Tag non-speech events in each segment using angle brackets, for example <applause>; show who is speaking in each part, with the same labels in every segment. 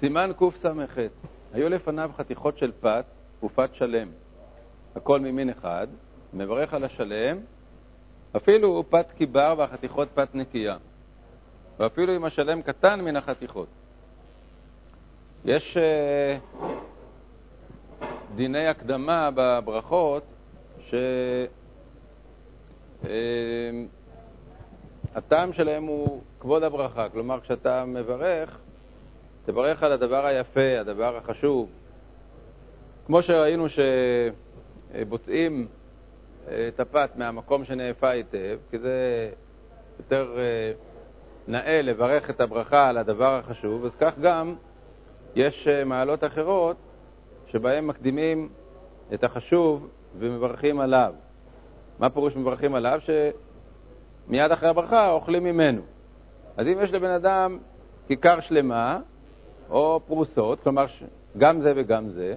Speaker 1: סימן קס"ח, היו לפניו חתיכות של פת ופת שלם, הכל ממין אחד, מברך על השלם, אפילו פת קיבר והחתיכות פת נקייה, ואפילו אם השלם קטן מן החתיכות. יש uh, דיני הקדמה בברכות שהטעם uh, שלהם הוא כבוד הברכה, כלומר כשאתה מברך, תברך על הדבר היפה, הדבר החשוב. כמו שראינו שבוצעים אה, את הפת מהמקום שנאפה היטב, כי זה יותר אה, נאה לברך את הברכה על הדבר החשוב, אז כך גם יש אה, מעלות אחרות שבהן מקדימים את החשוב ומברכים עליו. מה פירוש מברכים עליו? שמיד אחרי הברכה אוכלים ממנו. אז אם יש לבן אדם כיכר שלמה או פרוסות, כלומר גם זה וגם זה,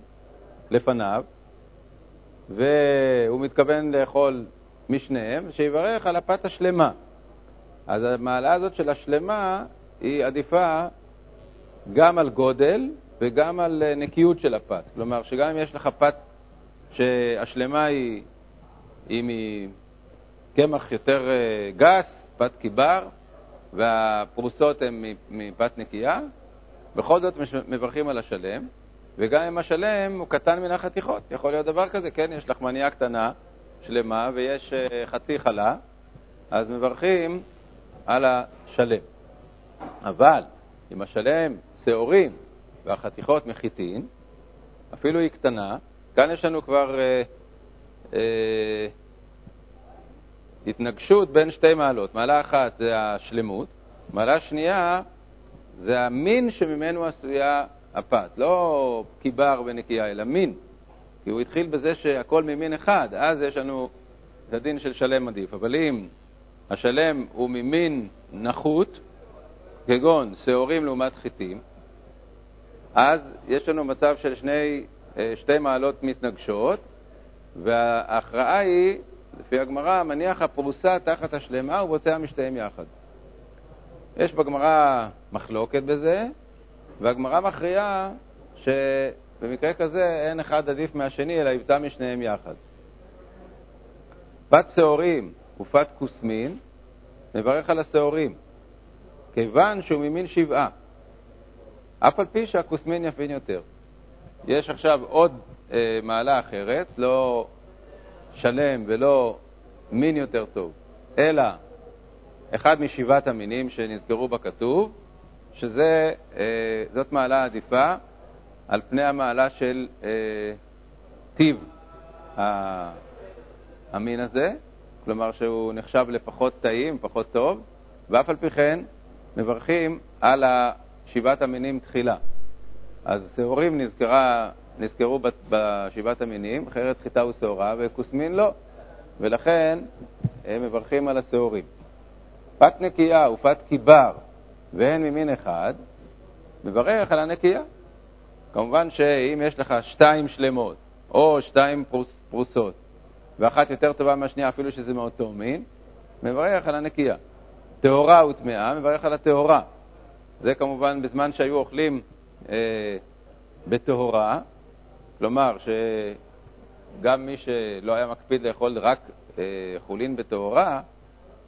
Speaker 1: לפניו, והוא מתכוון לאכול משניהם, שיברך על הפת השלמה. אז המעלה הזאת של השלמה היא עדיפה גם על גודל וגם על אה, נקיות של הפת. כלומר, שגם אם יש לך פת שהשלמה היא, היא מקמח יותר אה, גס, פת קיבר, והפרוסות הן מפת נקייה, בכל זאת מברכים על השלם. וגם אם השלם הוא קטן מן החתיכות. יכול להיות דבר כזה, כן? יש לחמניה קטנה, שלמה, ויש אה, חצי חלה, אז מברכים על השלם. אבל אם השלם שעורים והחתיכות מחיטין, אפילו היא קטנה, כאן יש לנו כבר אה, אה, התנגשות בין שתי מעלות. מעלה אחת זה השלמות, מעלה שנייה זה המין שממנו עשויה הפת, לא קיבר ונקייה, אלא מין. כי הוא התחיל בזה שהכל ממין אחד, אז יש לנו את הדין של שלם עדיף. אבל אם השלם הוא ממין נחות, כגון שעורים לעומת חיטים, אז יש לנו מצב של שני, אה, שתי מעלות מתנגשות, וההכרעה היא, לפי הגמרא, מניח הפרוסה תחת השלמה ובוצע משתיהם יחד. יש בגמרא מחלוקת בזה, והגמרא מכריעה שבמקרה כזה אין אחד עדיף מהשני, אלא יבצע משניהם יחד. פת שעורים ופת כוסמין, מברך על השעורים, כיוון שהוא ממין שבעה, אף על פי שהכוסמין יפין יותר. יש עכשיו עוד אה, מעלה אחרת, לא שלם ולא מין יותר טוב, אלא אחד משבעת המינים שנזכרו בכתוב, שזאת אה, מעלה עדיפה על פני המעלה של אה, טיב המין הזה, כלומר שהוא נחשב לפחות טעים, פחות טוב, ואף על פי כן מברכים על שבעת המינים תחילה. אז שעורים נזכרה, נזכרו בשבעת המינים, חרת חיטה ושעורה, וכוסמין לא, ולכן הם מברכים על השעורים. פת נקייה ופת קיבר והן ממין אחד, מברך על הנקייה. כמובן שאם יש לך שתיים שלמות או שתיים פרוס, פרוסות ואחת יותר טובה מהשנייה אפילו שזה מאותו מין, מברך על הנקייה. טהורה וטמאה, מברך על הטהורה. זה כמובן בזמן שהיו אוכלים אה, בטהורה, כלומר שגם מי שלא היה מקפיד לאכול רק אה, חולין בטהורה,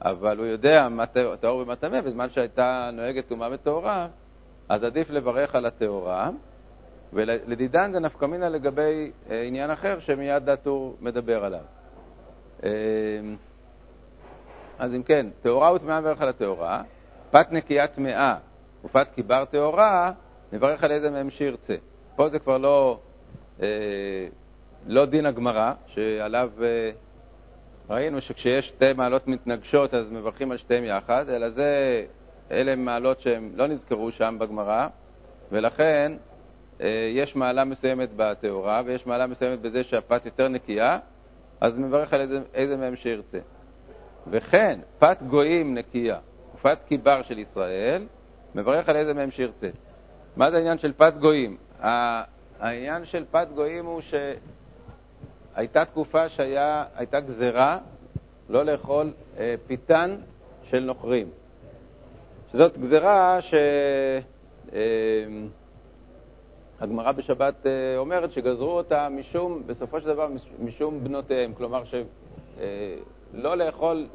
Speaker 1: אבל הוא יודע מה טהור ומה טמא, בזמן שהייתה נוהגת טומאה וטהורה, אז עדיף לברך על הטהורה. ולדידן זה נפקא מינה לגבי אה, עניין אחר שמיד הטור מדבר עליו. אה, אז אם כן, טהורה וטמאה מברך על הטהורה, פת נקייה טמאה ופת קיבר טהורה, מברך על איזה מהם שירצה. פה זה כבר לא, אה, לא דין הגמרא, שעליו ראינו שכשיש שתי מעלות מתנגשות אז מברכים על שתיהן יחד, אלא זה, אלה מעלות שהן לא נזכרו שם בגמרא, ולכן אה, יש מעלה מסוימת בטהורה ויש מעלה מסוימת בזה שהפת יותר נקייה, אז מברך על איזה, איזה מהם שירצה. וכן, פת גויים נקייה ופת קיבר של ישראל, מברך על איזה מהם שירצה. מה זה העניין של פת גויים? העניין של פת גויים הוא ש... הייתה תקופה שהייתה גזרה לא לאכול אה, פיתן של נוכרים. זאת גזרה הגמרא בשבת אה, אומרת שגזרו אותה משום, בסופו של דבר, משום בנותיהם, כלומר שלא אה, לאכול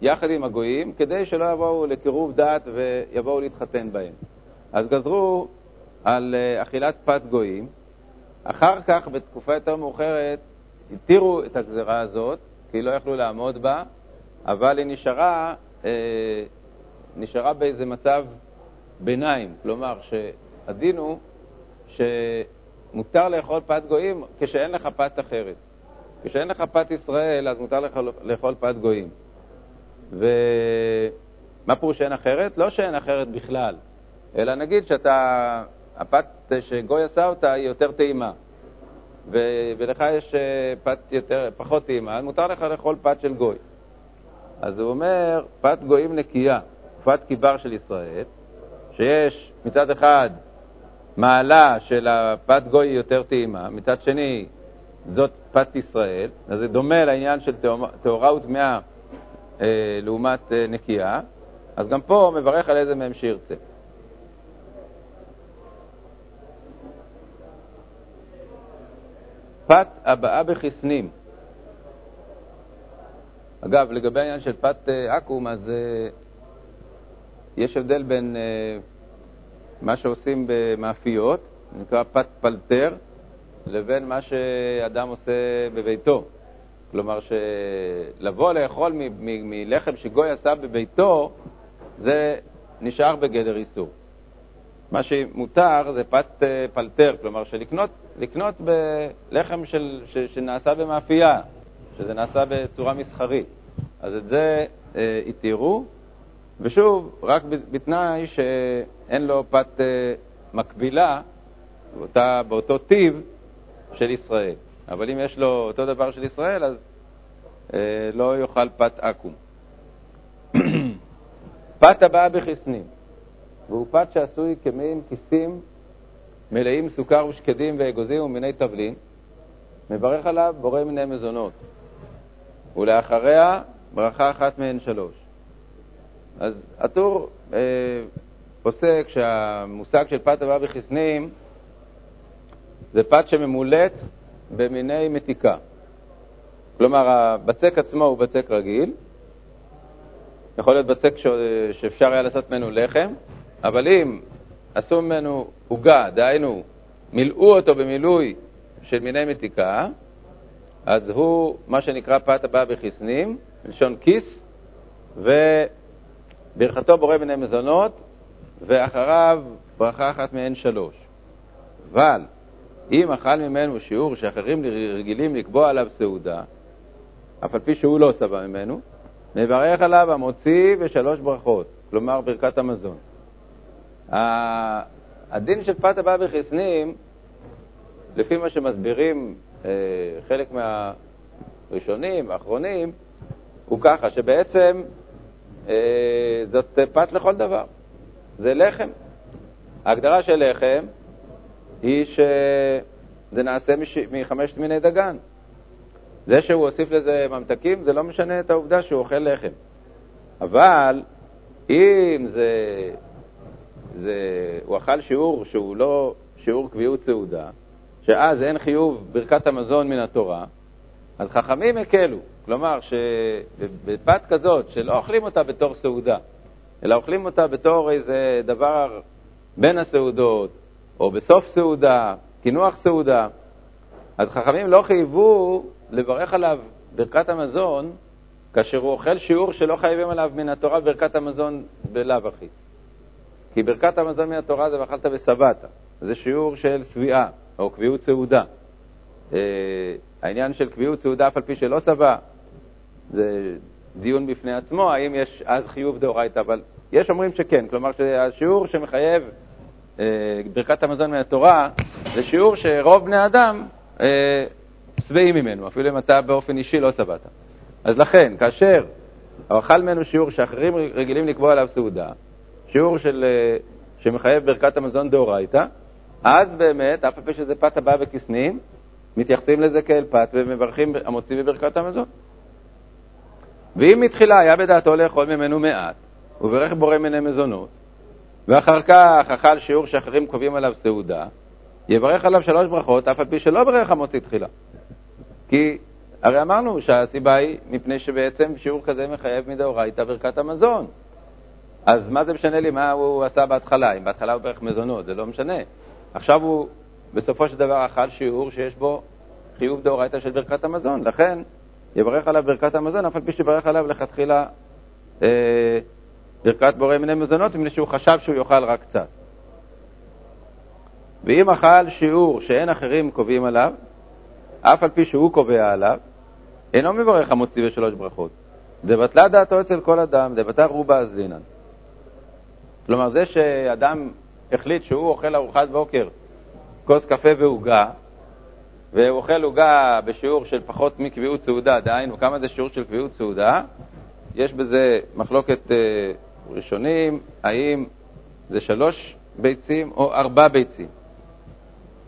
Speaker 1: יחד עם הגויים, כדי שלא יבואו לקירוב דעת ויבואו להתחתן בהם. אז גזרו על אה, אכילת פת גויים. אחר כך, בתקופה יותר מאוחרת, התירו את הגזרה הזאת, כי לא יכלו לעמוד בה, אבל היא נשארה, אה, נשארה באיזה מצב ביניים. כלומר, שהדין הוא שמותר לאכול פת גויים כשאין לך פת אחרת. כשאין לך פת ישראל, אז מותר לך לאכול פת גויים. ומה פירוש שאין אחרת? לא שאין אחרת בכלל, אלא נגיד שאתה, הפת שגוי עשה אותה היא יותר טעימה. ולך יש אה, פת יותר, פחות טעימה, אז מותר לך לאכול פת של גוי. אז הוא אומר, פת גויים נקייה, פת קיבר של ישראל, שיש מצד אחד מעלה של הפת גוי יותר טעימה, מצד שני זאת פת ישראל, אז זה דומה לעניין של טהורה וטמאה אה, לעומת אה, נקייה, אז גם פה מברך על איזה מהם שירצה. פת הבאה בחסנים. אגב, לגבי העניין של פת אה, עכו"ם, אז יש הבדל בין מה שעושים במאפיות, נקרא פת פלטר, לבין מה שאדם עושה בביתו. כלומר, שלבוא לאכול מלחם שגוי עשה בביתו, זה נשאר בגדר איסור. מה שמותר זה פת אה, פלטר, כלומר, שלקנות לקנות בלחם של, ש, שנעשה במאפייה, שזה נעשה בצורה מסחרית. אז את זה אה, התירו, ושוב, רק בתנאי שאין לו פת אה, מקבילה באותה, באותו טיב של ישראל. אבל אם יש לו אותו דבר של ישראל, אז אה, לא יאכל פת עכו"ם. <clears throat> פת הבאה בחסנים, והוא פת שעשוי כמין כיסים מלאים סוכר ושקדים ואגוזים ומיני תבלין, מברך עליו בורא מיני מזונות, ולאחריה ברכה אחת מהן שלוש. אז הטור אה, פוסק שהמושג של פת הבאה בחסנים זה פת שממולאת במיני מתיקה. כלומר, הבצק עצמו הוא בצק רגיל, יכול להיות בצק שאפשר היה לעשות ממנו לחם, אבל אם עשו ממנו עוגה, דהיינו, מילאו אותו במילוי של מיני מתיקה, אז הוא מה שנקרא פת הבא בחסנים, מלשון כיס, וברכתו בורא מיני מזונות, ואחריו ברכה אחת מהן שלוש. אבל אם אכל ממנו שיעור שאחרים רגילים לקבוע עליו סעודה, אף על פי שהוא לא שבע ממנו, מברך עליו המוציא ושלוש ברכות, כלומר ברכת המזון. הדין של פת הבא בחסנים, לפי מה שמסבירים אה, חלק מהראשונים, האחרונים, הוא ככה, שבעצם אה, זאת פת לכל דבר. זה לחם. ההגדרה של לחם היא שזה נעשה מחמשת מיני דגן. זה שהוא הוסיף לזה ממתקים, זה לא משנה את העובדה שהוא אוכל לחם. אבל אם זה, זה, הוא אכל שיעור שהוא לא שיעור קביעות סעודה, שאז אין חיוב ברכת המזון מן התורה, אז חכמים הקלו. כלומר, שבפת כזאת, שלא אוכלים אותה בתור סעודה, אלא אוכלים אותה בתור איזה דבר בין הסעודות, או בסוף סעודה, קינוח סעודה, אז חכמים לא חייבו לברך עליו ברכת המזון כאשר הוא אוכל שיעור שלא חייבים עליו מן התורה ברכת המזון בלאו הכי. כי ברכת המזון מן התורה זה ואכלת ושבעת, זה שיעור של שביעה או קביעות סעודה. אה, העניין של קביעות סעודה אף על פי שלא שבע, זה דיון בפני עצמו, האם יש אז חיוב דאורייתא, אבל יש אומרים שכן, כלומר שהשיעור שמחייב אה, ברכת המזון מהתורה זה שיעור שרוב בני אדם אה, שבעים ממנו, אפילו אם אתה באופן אישי לא שבעת. אז לכן, כאשר אכל ממנו שיעור שאחרים רגילים לקבוע עליו סעודה, שיעור של, אה, שמחייב ברכת המזון דאורייתא, אז באמת, אף פי שזה פת הבאה בכסנים, מתייחסים לזה כאל פת ומברכים המוציא בברכת המזון. ואם מתחילה היה בדעתו לאכול ממנו מעט, וברך בורא מיני מזונות, ואחר כך אכל שיעור שאחרים קובעים עליו סעודה, יברך עליו שלוש ברכות, אף על פי שלא ברך המוציא תחילה. כי הרי אמרנו שהסיבה היא מפני שבעצם שיעור כזה מחייב מדאורייתא ברכת המזון. אז מה זה משנה לי מה הוא עשה בהתחלה? אם בהתחלה הוא ברך מזונות, זה לא משנה. עכשיו הוא בסופו של דבר אכל שיעור שיש בו חיוב דאורייתא של ברכת המזון, לכן יברך עליו ברכת המזון, אף על פי שברך עליו לכתחילה אה, ברכת בורא מיני מזונות, מפני שהוא חשב שהוא יאכל רק קצת. ואם אכל שיעור שאין אחרים קובעים עליו, אף על פי שהוא קובע עליו, אינו מברך המוציא בשלוש ברכות. דבטלה דעתו אצל כל אדם, דבטה רובה אזלינן. כלומר, זה שאדם החליט שהוא אוכל ארוחת בוקר, כוס קפה ועוגה, והוא אוכל עוגה בשיעור של פחות מקביעות סעודה, דהיינו, כמה זה שיעור של קביעות סעודה? יש בזה מחלוקת אה, ראשונים, האם זה שלוש ביצים או ארבע ביצים.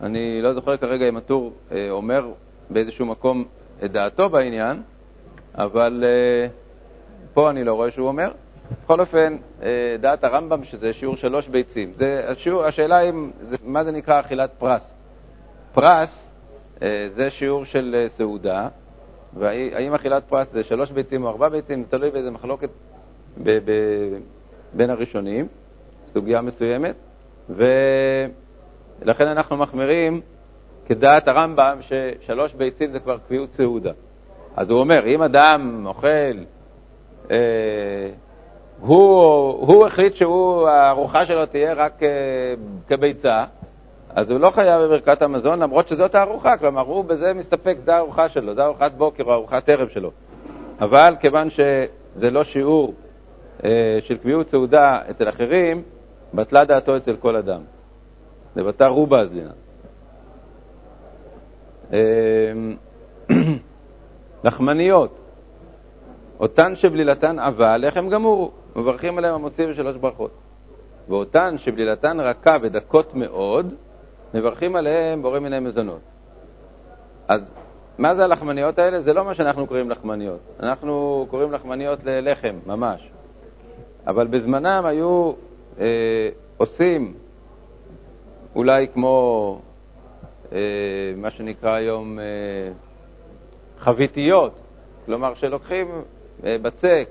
Speaker 1: אני לא זוכר כרגע אם הטור אה, אומר באיזשהו מקום את דעתו בעניין, אבל אה, פה אני לא רואה שהוא אומר. בכל אופן, אה, דעת הרמב"ם שזה שיעור שלוש ביצים. זה, השיעור, השאלה היא מה זה נקרא אכילת פרס. פרס אה, זה שיעור של אה, סעודה, והאם אכילת פרס זה שלוש ביצים או ארבע ביצים, זה תלוי באיזה מחלוקת ב, ב, בין הראשונים, סוגיה מסוימת, ולכן אנחנו מחמירים כדעת הרמב"ם ששלוש ביצים זה כבר קביעות סעודה. אז הוא אומר, אם אדם אוכל, אה, הוא, הוא החליט שהארוחה שלו תהיה רק אה, כביצה, אז הוא לא חייב בברכת המזון, למרות שזאת הארוחה, כלומר, הוא בזה מסתפק, זו הארוחה שלו, זו ארוחת בוקר או ארוחת ערב שלו. אבל כיוון שזה לא שיעור אה, של קביעות סעודה אצל אחרים, בטלה דעתו אצל כל אדם. לבטא רובה הזלינה. אה, <clears throat> לחמניות, אותן שבלילתן עבה, לחם גמור, מברכים עליהם המוציא בשלוש ברכות. ואותן שבלילתן רכה ודקות מאוד, מברכים עליהם בורא מיני מזונות. אז מה זה הלחמניות האלה? זה לא מה שאנחנו קוראים לחמניות. אנחנו קוראים לחמניות ללחם, ממש. אבל בזמנם היו אה, עושים אולי כמו אה, מה שנקרא היום אה, חביתיות, כלומר שלוקחים אה, בצק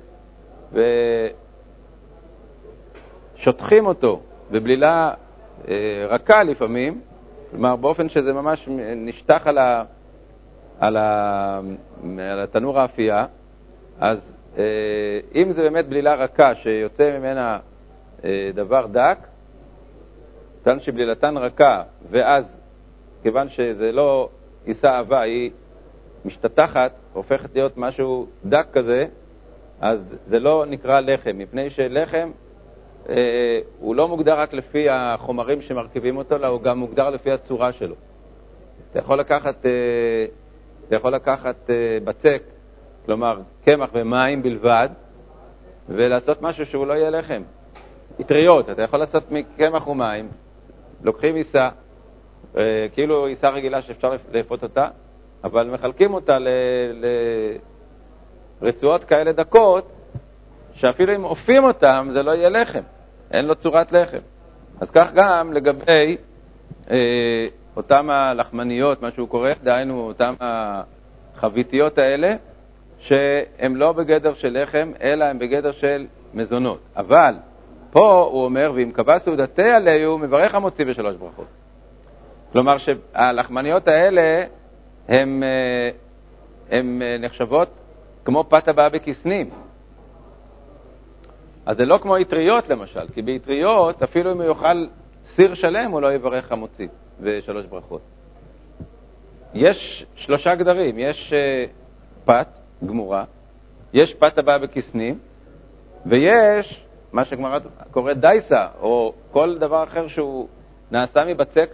Speaker 1: ושוטחים אותו בבלילה אה, רכה לפעמים, כלומר באופן שזה ממש נשטח על, ה, על, ה, על התנור האפייה, אז אה, אם זה באמת בלילה רכה שיוצא ממנה אה, דבר דק, טען שבלילתן רכה, ואז כיוון שזה לא עיסה אהבה, היא משתטחת, הופכת להיות משהו דק כזה, אז זה לא נקרא לחם, מפני שלחם הוא לא מוגדר רק לפי החומרים שמרכיבים אותו, אלא הוא גם מוגדר לפי הצורה שלו. אתה יכול לקחת, אה, אתה יכול לקחת אה, בצק, כלומר קמח ומים בלבד, ולעשות משהו שהוא לא יהיה לחם. אטריות, אתה יכול לעשות מקמח ומים, לוקחים עיסה, אה, כאילו עיסה רגילה שאפשר לאפות אותה, אבל מחלקים אותה לרצועות כאלה דקות, שאפילו אם אופים אותם זה לא יהיה לחם, אין לו צורת לחם. אז כך גם לגבי אה, אותם הלחמניות, מה שהוא קורא, דהיינו אותם החביתיות האלה, שהם לא בגדר של לחם, אלא הם בגדר של מזונות. אבל פה הוא אומר, ואם קבע סעודתי עליהו, מברך המוציא בשלוש ברכות. כלומר שהלחמניות האלה הן אה, נחשבות כמו פת הבאה בכסנים. אז זה לא כמו אטריות למשל, כי באטריות, אפילו אם הוא יאכל סיר שלם, הוא לא יברך המוציא ושלוש ברכות. יש שלושה גדרים, יש uh, פת גמורה, יש פת הבאה בכסנים, ויש מה שגמרא קוראת דייסה, או כל דבר אחר שהוא נעשה מבצק,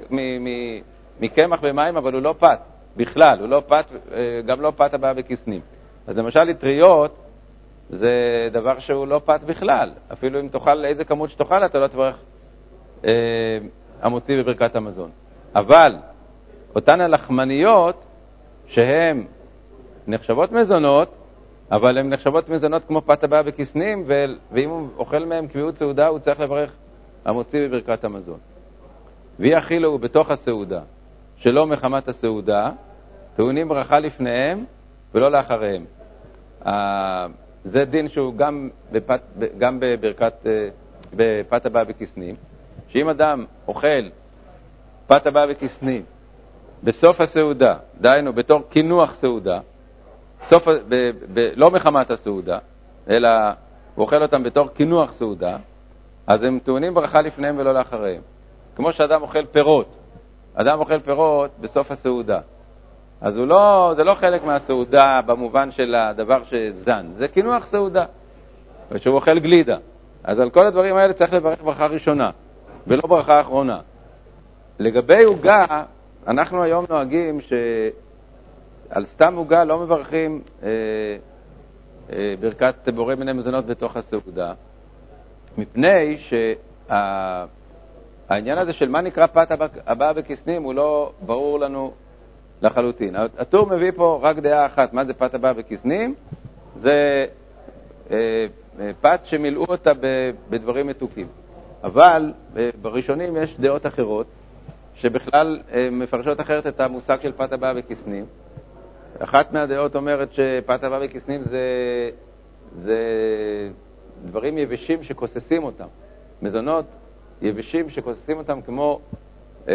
Speaker 1: מקמח ומים, אבל הוא לא פת בכלל, הוא לא פת, אה, גם לא פת הבאה בכסנים. אז למשל אטריות, זה דבר שהוא לא פת בכלל. אפילו אם תאכל איזה כמות שתאכל, אתה לא תברך אה, המוציא בברכת המזון. אבל אותן הלחמניות, שהן נחשבות מזונות, אבל הן נחשבות מזונות כמו פת הבאה בכסנים, ואם הוא אוכל מהם קביעות סעודה, הוא צריך לברך המוציא בברכת המזון. ויאכילו בתוך הסעודה, שלא מחמת הסעודה, טעונים ברכה לפניהם ולא לאחריהם. זה דין שהוא גם, בפת, גם בברכת, אה, בפת הבאה בכסנים, שאם אדם אוכל פת הבאה בכסנים בסוף הסעודה, דהיינו בתור קינוח סעודה, סוף, ב, ב, לא מחמת הסעודה, אלא הוא אוכל אותם בתור קינוח סעודה, אז הם טעונים ברכה לפניהם ולא לאחריהם. כמו שאדם אוכל פירות, אדם אוכל פירות בסוף הסעודה. אז לא, זה לא חלק מהסעודה במובן של הדבר שזן, זה קינוח סעודה, ושהוא אוכל גלידה. אז על כל הדברים האלה צריך לברך ברכה ראשונה, ולא ברכה אחרונה. לגבי עוגה, אנחנו היום נוהגים שעל סתם עוגה לא מברכים אה, אה, ברכת בורא מיני מזונות בתוך הסעודה, מפני שהעניין הזה של מה נקרא פת הבאה בכסנים הוא לא ברור לנו לחלוטין. הטור מביא פה רק דעה אחת, מה זה פת הבאה בכסנים? זה אה, אה, פת שמילאו אותה בדברים מתוקים. אבל אה, בראשונים יש דעות אחרות, שבכלל מפרשות אחרת את המושג של פת הבאה בכסנים. אחת מהדעות אומרת שפת הבאה בכסנים זה, זה דברים יבשים שכוססים אותם, מזונות יבשים שכוססים אותם כמו אה,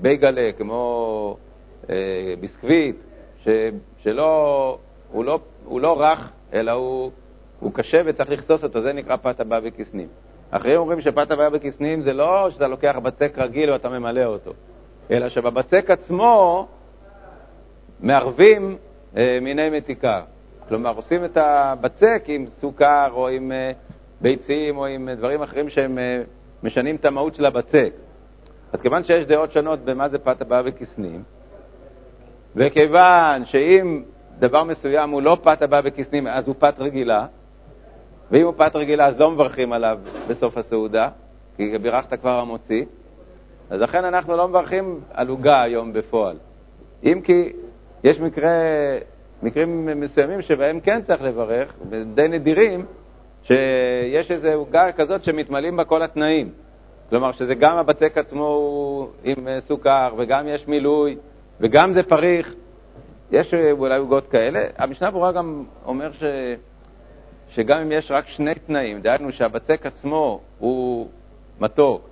Speaker 1: בייגלה, כמו ביסקוויט, ש, שלא, הוא לא, הוא לא רך, אלא הוא, הוא קשה וצריך לכסוס אותו, זה נקרא פת הבא בכסנים. אחרים אומרים שפת הבא בכסנים זה לא שאתה לוקח בצק רגיל ואתה ממלא אותו, אלא שבבצק עצמו מערבים אה, מיני מתיקה. כלומר, עושים את הבצק עם סוכר או עם אה, ביצים או עם דברים אחרים שהם אה, משנים את המהות של הבצק. אז כיוון שיש דעות שונות במה זה פת הבאה בכסנים, וכיוון שאם דבר מסוים הוא לא פת הבא בכסנים, אז הוא פת רגילה, ואם הוא פת רגילה אז לא מברכים עליו בסוף הסעודה, כי בירכת כבר המוציא, אז לכן אנחנו לא מברכים על עוגה היום בפועל. אם כי יש מקרה, מקרים מסוימים שבהם כן צריך לברך, די נדירים, שיש איזו עוגה כזאת שמתמלאים בה כל התנאים. כלומר, שזה גם הבצק עצמו עם סוכר, וגם יש מילוי, וגם זה פריך. יש אולי עוגות כאלה. המשנה ברורה גם אומר ש... שגם אם יש רק שני תנאים, דהיינו שהבצק עצמו הוא מתוק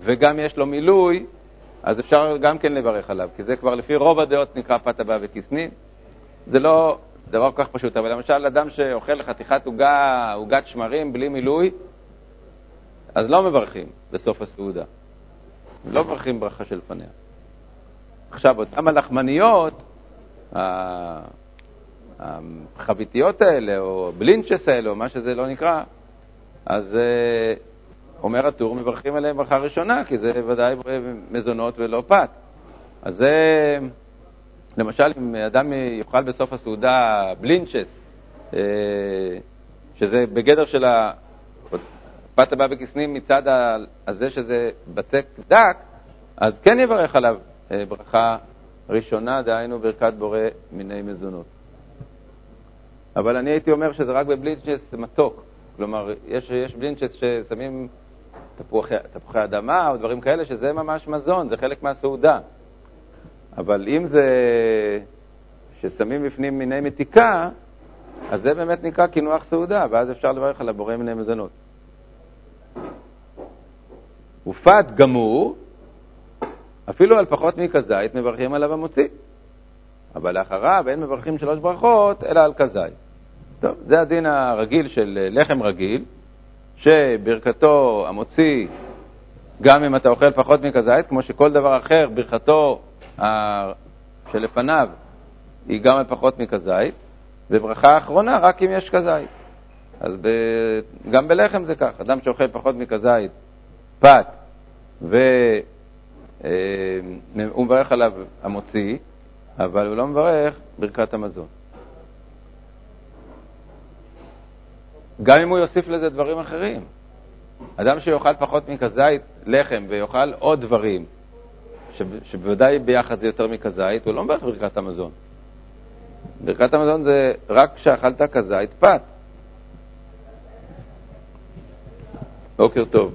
Speaker 1: וגם יש לו מילוי, אז אפשר גם כן לברך עליו, כי זה כבר לפי רוב הדעות נקרא פת הבא וכסנין. זה לא דבר כל כך פשוט, אבל למשל אדם שאוכל חתיכת עוגה, עוגת שמרים בלי מילוי, אז לא מברכים בסוף הסעודה. לא מברכים ברכה של פניה. עכשיו, אותן הלחמניות, החביתיות האלה, או בלינצ'ס האלה, או מה שזה לא נקרא, אז אה, אומר הטור, מברכים עליהם ברכה ראשונה, כי זה ודאי מזונות ולא פת. אז זה, למשל, אם אדם יאכל בסוף הסעודה בלינצ'ס, אה, שזה בגדר של הפת הבא בכסנים מצד הזה שזה בצק דק, אז כן יברך עליו ברכה ראשונה, דהיינו ברכת בורא מיני מזונות. אבל אני הייתי אומר שזה רק בבלינצ'ס מתוק. כלומר, יש, יש בלינצ'ס ששמים תפוחי, תפוחי אדמה או דברים כאלה, שזה ממש מזון, זה חלק מהסעודה. אבל אם זה ששמים בפנים מיני מתיקה, אז זה באמת נקרא קינוח סעודה, ואז אפשר לברך על הבורא מיני מזונות. ופת גמור, אפילו על פחות מכזית מברכים עליו המוציא. אבל לאחריו אין מברכים שלוש ברכות, אלא על כזית. טוב, זה הדין הרגיל של לחם רגיל, שברכתו המוציא, גם אם אתה אוכל פחות מכזית, כמו שכל דבר אחר, ברכתו שלפניו היא גם על פחות מכזית, וברכה אחרונה רק אם יש כזית. אז ב... גם בלחם זה כך, אדם שאוכל פחות מכזית, פת, והוא אה, מברך עליו המוציא, אבל הוא לא מברך ברכת המזון. גם אם הוא יוסיף לזה דברים אחרים. אדם שיאכל פחות מכזית לחם ויאכל עוד דברים, שבוודאי ביחד זה יותר מכזית, הוא לא מברך ברכת המזון. ברכת המזון זה רק כשאכלת כזית פת. בוקר טוב.